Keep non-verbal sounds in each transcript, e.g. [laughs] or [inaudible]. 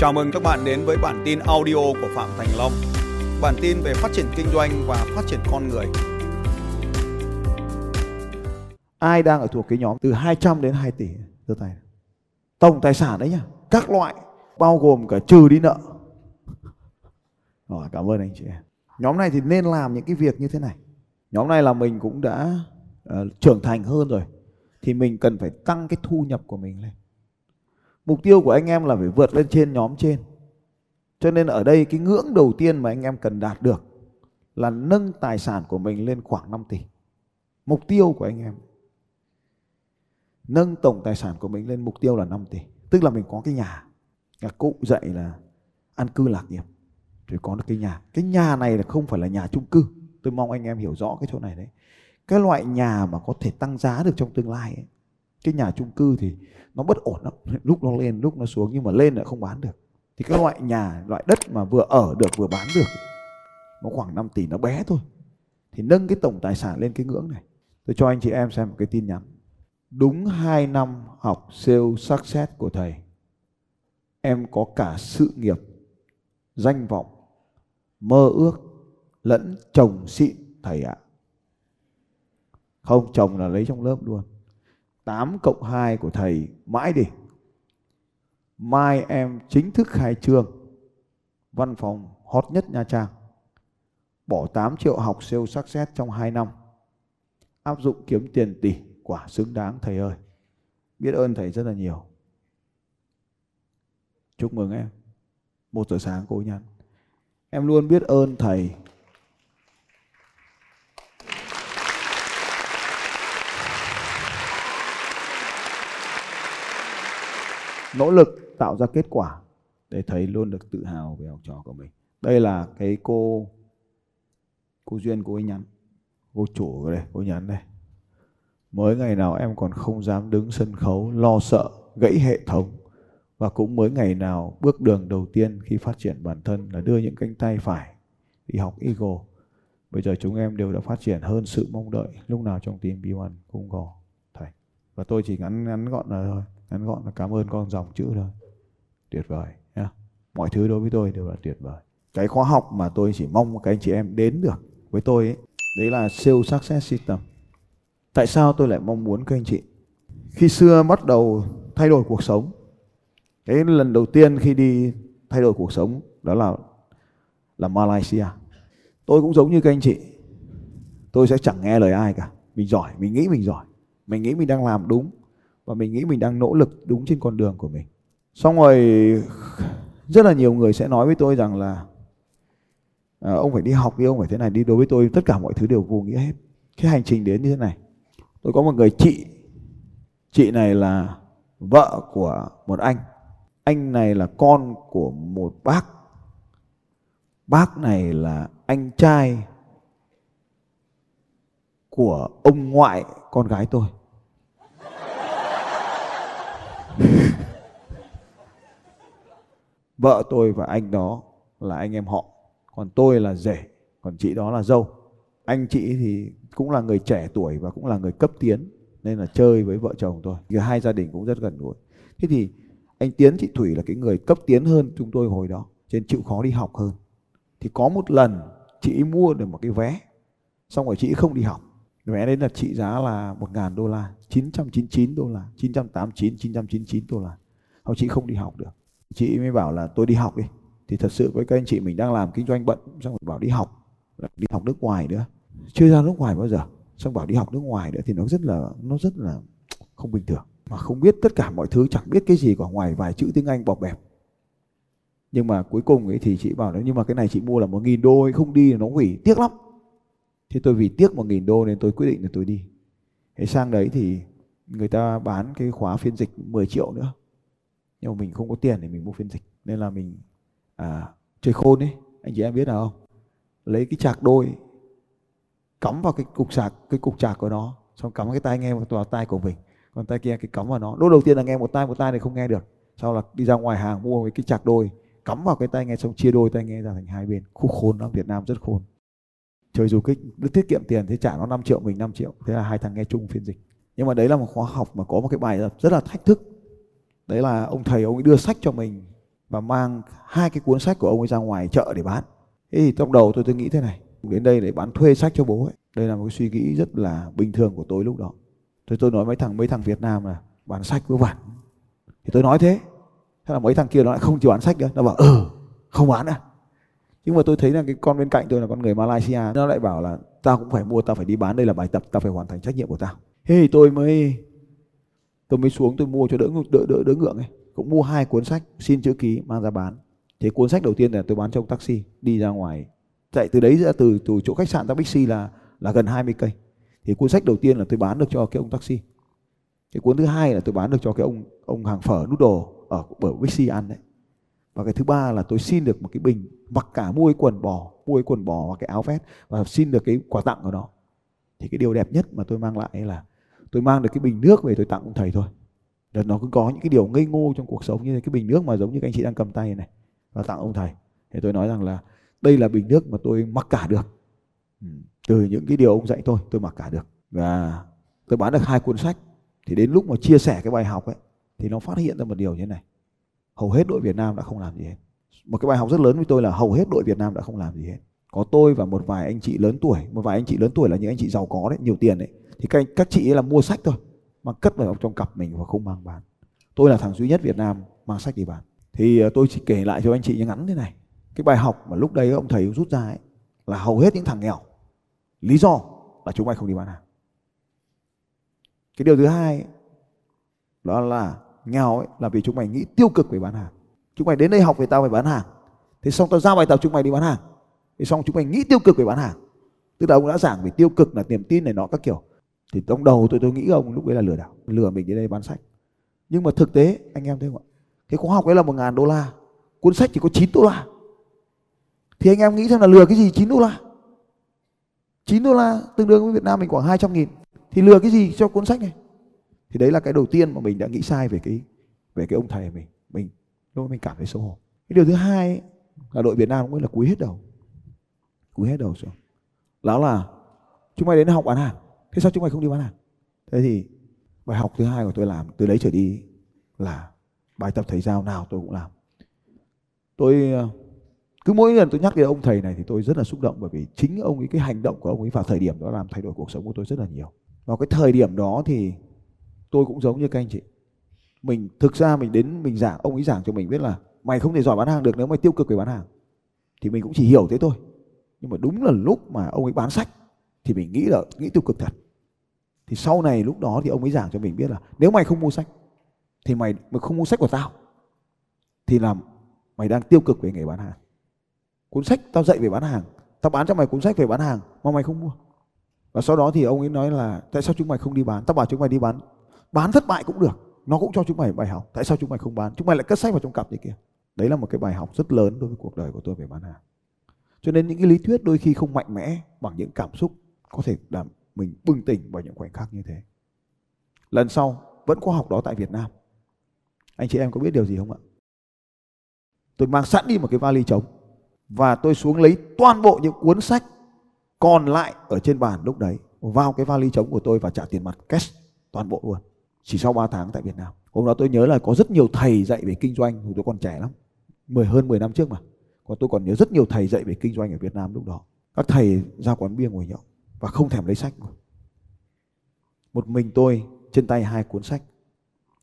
Chào mừng các bạn đến với bản tin audio của Phạm Thành Long. Bản tin về phát triển kinh doanh và phát triển con người. Ai đang ở thuộc cái nhóm từ 200 đến 2 tỷ giơ tay. Tổng tài sản đấy nhá, các loại bao gồm cả trừ đi nợ. Rồi, cảm ơn anh chị em. Nhóm này thì nên làm những cái việc như thế này. Nhóm này là mình cũng đã uh, trưởng thành hơn rồi thì mình cần phải tăng cái thu nhập của mình lên mục tiêu của anh em là phải vượt lên trên nhóm trên. Cho nên ở đây cái ngưỡng đầu tiên mà anh em cần đạt được là nâng tài sản của mình lên khoảng 5 tỷ. Mục tiêu của anh em. Nâng tổng tài sản của mình lên mục tiêu là 5 tỷ. Tức là mình có cái nhà. Các cụ dạy là an cư lạc nghiệp. Thì có được cái nhà. Cái nhà này là không phải là nhà chung cư. Tôi mong anh em hiểu rõ cái chỗ này đấy. Cái loại nhà mà có thể tăng giá được trong tương lai ấy, cái nhà chung cư thì nó bất ổn lắm. [laughs] Lúc nó lên, lúc nó xuống nhưng mà lên lại không bán được. Thì cái loại nhà, loại đất mà vừa ở được, vừa bán được, nó khoảng 5 tỷ nó bé thôi. Thì nâng cái tổng tài sản lên cái ngưỡng này. Tôi cho anh chị em xem một cái tin nhắn. Đúng 2 năm học sale success của thầy, em có cả sự nghiệp, danh vọng, mơ ước lẫn chồng xịn thầy ạ. Không, chồng là lấy trong lớp luôn. 8 cộng 2 của thầy mãi đi. Mai em chính thức khai trương văn phòng hot nhất Nha Trang. Bỏ 8 triệu học sale success trong 2 năm. Áp dụng kiếm tiền tỷ, quả xứng đáng thầy ơi. Biết ơn thầy rất là nhiều. Chúc mừng em. Một giờ sáng cô nhắn. Em luôn biết ơn thầy nỗ lực tạo ra kết quả để thầy luôn được tự hào về học trò của mình. Đây là cái cô cô duyên, cô ấy nhắn. Cô chủ đây, cô nhắn đây. Mới ngày nào em còn không dám đứng sân khấu, lo sợ, gãy hệ thống. Và cũng mới ngày nào bước đường đầu tiên khi phát triển bản thân là đưa những cánh tay phải đi học Eagle. Bây giờ chúng em đều đã phát triển hơn sự mong đợi. Lúc nào trong team B1 cũng có thầy. Và tôi chỉ ngắn ngắn gọn là thôi ngắn gọn là cảm ơn con dòng chữ thôi. Tuyệt vời, nhá. Mọi thứ đối với tôi đều là tuyệt vời. Cái khóa học mà tôi chỉ mong các anh chị em đến được với tôi ấy, đấy là siêu success system. Tại sao tôi lại mong muốn các anh chị? Khi xưa bắt đầu thay đổi cuộc sống, cái lần đầu tiên khi đi thay đổi cuộc sống đó là là Malaysia. Tôi cũng giống như các anh chị. Tôi sẽ chẳng nghe lời ai cả. Mình giỏi, mình nghĩ mình giỏi. Mình nghĩ mình đang làm đúng và mình nghĩ mình đang nỗ lực đúng trên con đường của mình. Xong rồi rất là nhiều người sẽ nói với tôi rằng là à, ông phải đi học đi ông phải thế này đi. Đối với tôi tất cả mọi thứ đều vô nghĩa hết. Cái hành trình đến như thế này. Tôi có một người chị chị này là vợ của một anh. Anh này là con của một bác. Bác này là anh trai của ông ngoại con gái tôi. Vợ tôi và anh đó là anh em họ, còn tôi là rể, còn chị đó là dâu. Anh chị thì cũng là người trẻ tuổi và cũng là người cấp tiến, nên là chơi với vợ chồng tôi. Thì hai gia đình cũng rất gần gũi. Thế thì anh tiến, chị thủy là cái người cấp tiến hơn chúng tôi hồi đó, trên chịu khó đi học hơn. Thì có một lần chị mua được một cái vé, xong rồi chị không đi học. Vé đấy là trị giá là một ngàn đô la 999 đô la 989 999 đô la. Hoặc chị không đi học được chị mới bảo là tôi đi học đi. Thì thật sự với các anh chị mình đang làm kinh doanh bận xong rồi bảo đi học đi học nước ngoài nữa. Chưa ra nước ngoài bao giờ xong bảo đi học nước ngoài nữa thì nó rất là nó rất là không bình thường. Mà không biết tất cả mọi thứ chẳng biết cái gì cả ngoài vài chữ tiếng Anh bọc bẹp. Nhưng mà cuối cùng ấy thì chị bảo là nhưng mà cái này chị mua là một nghìn đô ấy, không đi nó hủy. Tiếc lắm. Thế tôi vì tiếc một nghìn đô nên tôi quyết định là tôi đi. Thế sang đấy thì người ta bán cái khóa phiên dịch 10 triệu nữa nhưng mà mình không có tiền để mình mua phiên dịch. Nên là mình à, chơi khôn ấy. Anh chị em biết nào không? Lấy cái chạc đôi cắm vào cái cục sạc cái cục chạc của nó xong cắm cái tai nghe vào tai của mình. Còn tai kia cái cắm vào nó. Lúc đầu tiên là nghe một tai một tai này không nghe được. Sau là đi ra ngoài hàng mua cái chạc đôi cắm vào cái tai nghe xong chia đôi tai nghe ra thành hai bên. Khu khôn lắm Việt Nam rất khôn. Chơi du kích được tiết kiệm tiền thế trả nó 5 triệu mình 5 triệu. Thế là hai thằng nghe chung phiên dịch. Nhưng mà đấy là một khóa học mà có một cái bài rất là thách thức đấy là ông thầy ông ấy đưa sách cho mình và mang hai cái cuốn sách của ông ấy ra ngoài chợ để bán. Thế thì trong đầu tôi tôi nghĩ thế này, đến đây để bán thuê sách cho bố ấy, đây là một cái suy nghĩ rất là bình thường của tôi lúc đó. Tôi tôi nói mấy thằng mấy thằng Việt Nam là bán sách với bản thì tôi nói thế thế là mấy thằng kia nó lại không chịu bán sách nữa, nó bảo ừ không bán à nhưng mà tôi thấy là cái con bên cạnh tôi là con người Malaysia, nó lại bảo là, tao cũng phải mua, tao phải đi bán đây là bài tập, tao phải hoàn thành trách nhiệm của tao. Thế thì tôi mới tôi mới xuống tôi mua cho đỡ đỡ đỡ, đỡ ngượng ấy cũng mua hai cuốn sách xin chữ ký mang ra bán. Thế cuốn sách đầu tiên là tôi bán trong taxi đi ra ngoài. Chạy từ đấy ra từ từ chỗ khách sạn ra Bixi là là gần 20 cây. Thì cuốn sách đầu tiên là tôi bán được cho cái ông taxi. Cái cuốn thứ hai là tôi bán được cho cái ông ông hàng phở nút đồ ở ở Bixi ăn đấy. Và cái thứ ba là tôi xin được một cái bình mặc cả mua cái quần bò mua cái quần bò và cái áo vest và xin được cái quà tặng của nó. Thì cái điều đẹp nhất mà tôi mang lại là tôi mang được cái bình nước về tôi tặng ông thầy thôi. Đợt nó cứ có những cái điều ngây ngô trong cuộc sống như cái bình nước mà giống như các anh chị đang cầm tay này và tặng ông thầy. Thì tôi nói rằng là đây là bình nước mà tôi mặc cả được. Ừ, từ những cái điều ông dạy tôi tôi mặc cả được. Và tôi bán được hai cuốn sách. Thì đến lúc mà chia sẻ cái bài học ấy, thì nó phát hiện ra một điều như thế này. Hầu hết đội Việt Nam đã không làm gì hết. Một cái bài học rất lớn với tôi là hầu hết đội Việt Nam đã không làm gì hết. Có tôi và một vài anh chị lớn tuổi, một vài anh chị lớn tuổi là những anh chị giàu có đấy, nhiều tiền đấy thì các, các chị ấy là mua sách thôi mà cất vào trong cặp mình và không mang bán. Tôi là thằng duy nhất Việt Nam mang sách đi bán. Thì ờ, tôi chỉ kể lại cho anh chị như ngắn thế này. Cái bài học mà lúc đấy ông thầy rút ra ấy là hầu hết những thằng nghèo lý do là chúng mày không đi bán hàng. Cái điều thứ hai đó là nghèo ấy là vì chúng mày nghĩ tiêu cực về bán hàng. Chúng mày đến đây học về tao phải bán hàng. Thế xong tao giao bài tập chúng mày đi bán hàng. Thế xong chúng mày nghĩ tiêu cực về bán hàng. Tức là ông đã giảng về tiêu cực là niềm tin này nọ các kiểu thì trong đầu tôi tôi nghĩ ông lúc đấy là lừa đảo lừa mình đến đây bán sách. Nhưng mà thực tế anh em thấy không ạ? Cái khóa học ấy là một ngàn đô la cuốn sách chỉ có 9 đô la. Thì anh em nghĩ rằng là lừa cái gì 9 đô la? 9 đô la tương đương với Việt Nam mình khoảng 200 nghìn. Thì lừa cái gì cho cuốn sách này? Thì đấy là cái đầu tiên mà mình đã nghĩ sai về cái về cái ông thầy mình. Mình lúc mình cảm thấy xấu hổ. Cái điều thứ hai ấy, là đội Việt Nam cũng là cúi hết đầu. Cúi hết đầu xuống. Đó là chúng mày đến học bán hàng thế sao chúng mày không đi bán hàng? Thế thì bài học thứ hai của tôi làm, từ đấy trở đi là bài tập thầy giao nào tôi cũng làm. Tôi ờ, cứ mỗi lần tôi nhắc đến ông thầy này thì tôi rất là xúc động bởi vì chính ông ấy, cái hành động của ông ấy vào thời điểm đó làm thay đổi cuộc sống của tôi rất là nhiều. Vào cái thời điểm đó thì tôi cũng giống như các anh chị. Mình, thực ra mình đến, mình giảng, ông ấy giảng cho mình biết là mày không thể giỏi bán hàng được nếu mày tiêu cực về bán hàng. Thì mình cũng chỉ hiểu thế thôi. Nhưng mà đúng là lúc mà ông ấy bán sách thì mình nghĩ là, nghĩ tiêu cực thật. Thì sau này lúc đó thì ông ấy giảng cho mình biết là nếu mày không mua sách, thì mày mày không mua sách của tao, thì là mày đang tiêu cực về nghề bán hàng. Cuốn sách tao dạy về bán hàng, tao bán cho mày cuốn sách về bán hàng mà mày không mua. Và sau đó thì ông ấy nói là, tại sao chúng mày không đi bán? Tao bảo chúng mày đi bán bán thất bại cũng được, nó cũng cho chúng mày bài học. Tại sao chúng mày không bán? Chúng mày lại cất sách vào trong cặp như kia. Đấy là một cái bài học rất lớn đối với cuộc đời của tôi về bán hàng. Cho nên những cái lý thuyết đôi khi không mạnh mẽ bằng những cảm xúc có thể làm mình bừng tỉnh vào những khoảnh khắc như thế. Lần sau, vẫn có học đó tại Việt Nam. Anh chị em có biết điều gì không ạ? Tôi mang sẵn đi một cái vali trống và tôi xuống lấy toàn bộ những cuốn sách còn lại ở trên bàn lúc đấy, vào cái vali trống của tôi và trả tiền mặt cash toàn bộ luôn. Chỉ sau 3 tháng tại Việt Nam. Hôm đó tôi nhớ là có rất nhiều thầy dạy về kinh doanh, hồi tôi còn trẻ lắm. Mười, hơn 10 năm trước mà. Còn tôi còn nhớ rất nhiều thầy dạy về kinh doanh ở Việt Nam lúc đó. Các thầy ra quán bia ngồi nhậu và không thèm lấy sách. Một mình tôi, trên tay hai cuốn sách,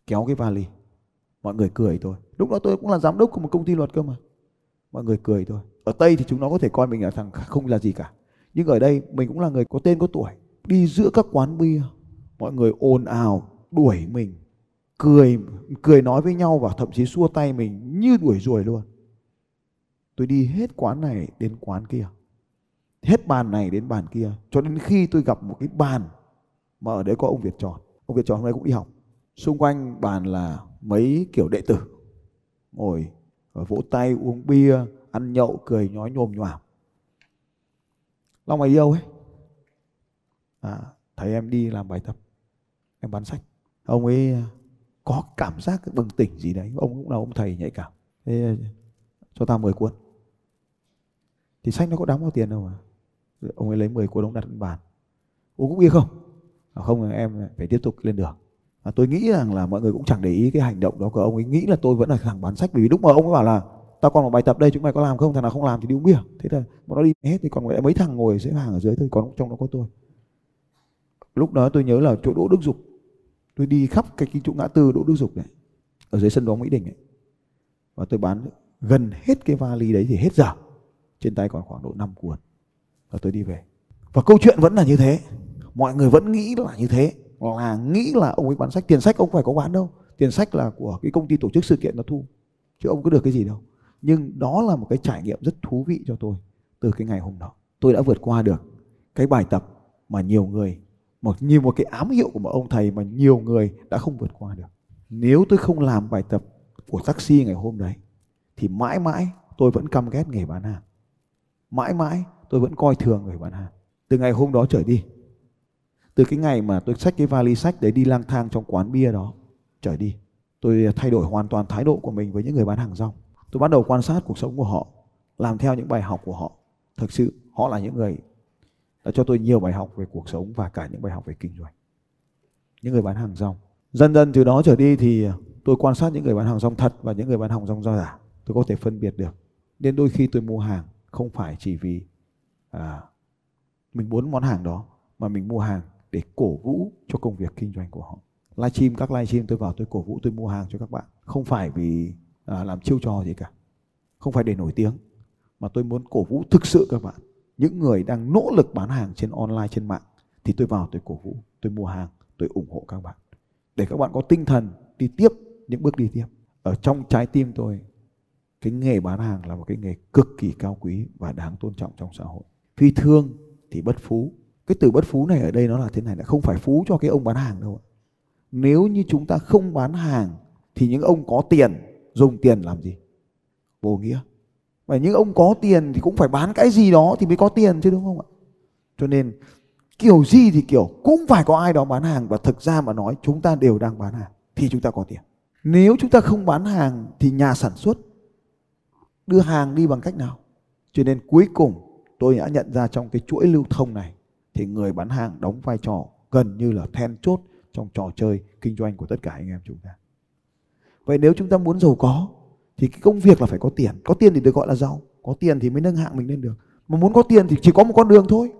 kéo cái vali. Mọi người cười tôi lúc đó tôi cũng là giám đốc của một công ty luật cơ mà. Mọi người cười tôi ở tây thì chúng nó có thể coi mình là thằng không là gì cả. Nhưng ở đây mình cũng là người có tên có tuổi. Đi giữa các quán bia, mọi người ồn ào, đuổi mình, cười cười nói với nhau và thậm chí xua tay mình như đuổi ruồi luôn. Tôi đi hết quán này đến quán kia hết bàn này đến bàn kia. Cho đến khi tôi gặp một cái bàn mà ở đấy có ông Việt Tròn ông Việt Tròn hôm nay cũng đi học. Xung quanh bàn là mấy kiểu đệ tử ngồi vỗ tay uống bia ăn nhậu cười nhói nhồm nhòm Long mày yêu ấy. À, thầy em đi làm bài tập em bán sách. Ông ấy à, có cảm giác bừng tỉnh gì đấy. Ông cũng là ông thầy nhạy cảm. Thế à, cho tao 10 cuốn. Thì sách nó có đáng bao tiền đâu mà ông ấy lấy 10 cuốn ông đặt lên bàn. Uống cũng bia không? À không em phải tiếp tục lên đường. À, tôi nghĩ rằng là mọi người cũng chẳng để ý cái hành động đó của ông ấy. Nghĩ là tôi vẫn là thằng bán sách vì lúc mà ông ấy bảo là tao còn một bài tập đây chúng mày có làm không? Thằng nào không làm thì đi uống bia. Thế là bọn nó đi hết thì còn mấy thằng ngồi xếp hàng ở dưới thôi còn trong đó có tôi. Lúc đó tôi nhớ là chỗ đỗ đức dục. Tôi đi khắp cái, cái chỗ ngã tư đỗ đức dục này ở dưới sân bóng mỹ đình ấy. Và tôi bán gần hết cái vali đấy thì hết giờ. Trên tay còn khoảng độ 5 cuốn và tôi đi về. Và câu chuyện vẫn là như thế. Mọi người vẫn nghĩ là như thế, là nghĩ là ông ấy bán sách. Tiền sách ông phải có bán đâu. Tiền sách là của cái công ty tổ chức sự kiện nó thu. Chứ ông có được cái gì đâu. Nhưng đó là một cái trải nghiệm rất thú vị cho tôi từ cái ngày hôm đó. Tôi đã vượt qua được cái bài tập mà nhiều người, một, như một cái ám hiệu của một ông thầy mà nhiều người đã không vượt qua được. Nếu tôi không làm bài tập của taxi ngày hôm đấy, thì mãi mãi tôi vẫn căm ghét nghề bán hàng. Mãi mãi tôi vẫn coi thường người bán hàng. Từ ngày hôm đó trở đi, từ cái ngày mà tôi xách cái vali sách để đi lang thang trong quán bia đó trở đi, tôi thay đổi hoàn toàn thái độ của mình với những người bán hàng rong. Tôi bắt đầu quan sát cuộc sống của họ, làm theo những bài học của họ. Thực sự, họ là những người đã cho tôi nhiều bài học về cuộc sống và cả những bài học về kinh doanh. Những người bán hàng rong. Dần dần từ đó trở đi thì tôi quan sát những người bán hàng rong thật và những người bán hàng rong giả. Tôi có thể phân biệt được. Nên đôi khi tôi mua hàng không phải chỉ vì à, mình muốn món hàng đó mà mình mua hàng để cổ vũ cho công việc kinh doanh của họ. Livestream các livestream tôi vào tôi cổ vũ tôi mua hàng cho các bạn. Không phải vì à, làm chiêu trò gì cả. Không phải để nổi tiếng mà tôi muốn cổ vũ thực sự các bạn. Những người đang nỗ lực bán hàng trên online trên mạng thì tôi vào tôi cổ vũ tôi mua hàng tôi ủng hộ các bạn. Để các bạn có tinh thần đi tiếp những bước đi tiếp. Ở trong trái tim tôi cái nghề bán hàng là một cái nghề cực kỳ cao quý và đáng tôn trọng trong xã hội phi thương thì bất phú. Cái từ bất phú này ở đây nó là thế này là không phải phú cho cái ông bán hàng đâu nếu như chúng ta không bán hàng thì những ông có tiền dùng tiền làm gì? Vô nghĩa. Và những ông có tiền thì cũng phải bán cái gì đó thì mới có tiền chứ, đúng không ạ? Cho nên kiểu gì thì kiểu cũng phải có ai đó bán hàng và thực ra mà nói chúng ta đều đang bán hàng thì chúng ta có tiền. Nếu chúng ta không bán hàng thì nhà sản xuất đưa hàng đi bằng cách nào? Cho nên cuối cùng tôi đã nhận ra trong cái chuỗi lưu thông này thì người bán hàng đóng vai trò gần như là then chốt trong trò chơi kinh doanh của tất cả anh em chúng ta. Vậy nếu chúng ta muốn giàu có thì cái công việc là phải có tiền. Có tiền thì được gọi là giàu có tiền thì mới nâng hạng mình lên được. Mà muốn có tiền thì chỉ có một con đường thôi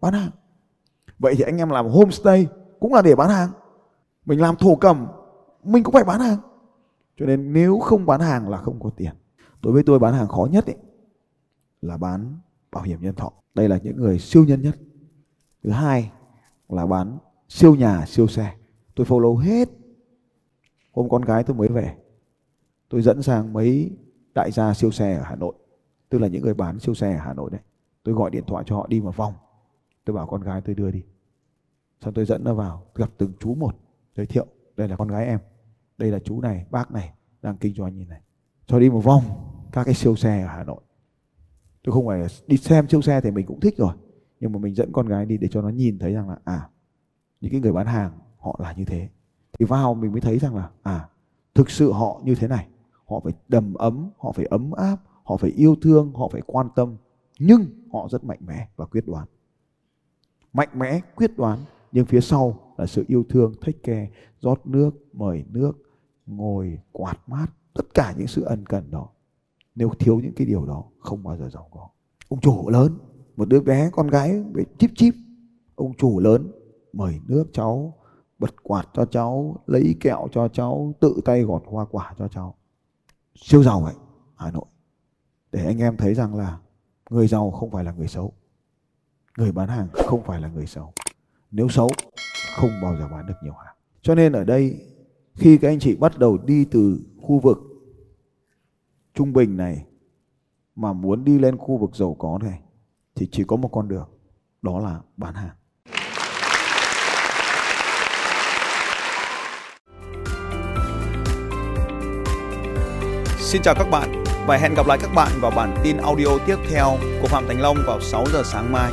bán hàng. Vậy thì anh em làm homestay cũng là để bán hàng. Mình làm thổ cầm mình cũng phải bán hàng. Cho nên nếu không bán hàng là không có tiền. Đối với tôi bán hàng khó nhất ấy, là bán bảo hiểm nhân thọ. Đây là những người siêu nhân nhất. Thứ hai là bán siêu nhà, siêu xe. Tôi follow hết. Hôm con gái tôi mới về, tôi dẫn sang mấy đại gia siêu xe ở Hà Nội. Tức là những người bán siêu xe ở Hà Nội đấy. Tôi gọi điện thoại cho họ đi một vòng. Tôi bảo con gái tôi đưa đi. Xong tôi dẫn nó vào, gặp từng chú một, giới thiệu, đây là con gái em. Đây là chú này, bác này, đang kinh doanh như này. Cho đi một vòng các cái siêu xe ở Hà Nội tôi không phải đi xem siêu xe thì mình cũng thích rồi, nhưng mà mình dẫn con gái đi để cho nó nhìn thấy rằng là à những cái người bán hàng họ là như thế. Thì vào mình mới thấy rằng là à thực sự họ như thế này. Họ phải đầm ấm, họ phải ấm áp, họ phải yêu thương, họ phải quan tâm, nhưng họ rất mạnh mẽ và quyết đoán. Mạnh mẽ, quyết đoán, nhưng phía sau là sự yêu thương thích care, rót nước, mời nước, ngồi quạt mát, tất cả những sự ân cần đó nếu thiếu những cái điều đó, không bao giờ giàu có. Ông chủ lớn, một đứa bé con gái bị chip chip ông chủ lớn, mời nước cháu, bật quạt cho cháu, lấy kẹo cho cháu, tự tay gọt hoa quả cho cháu. Siêu giàu vậy, hà nội. Để anh em thấy rằng là người giàu không phải là người xấu. Người bán hàng không phải là người xấu. Nếu xấu, không bao giờ bán được nhiều hàng. Cho nên ở đây, khi các anh chị bắt đầu đi từ khu vực trung bình này mà muốn đi lên khu vực giàu có này thì chỉ có một con đường, đó là bán hàng Xin chào các bạn và hẹn gặp lại các bạn vào bản tin audio tiếp theo của Phạm Thành Long vào 6 giờ sáng mai.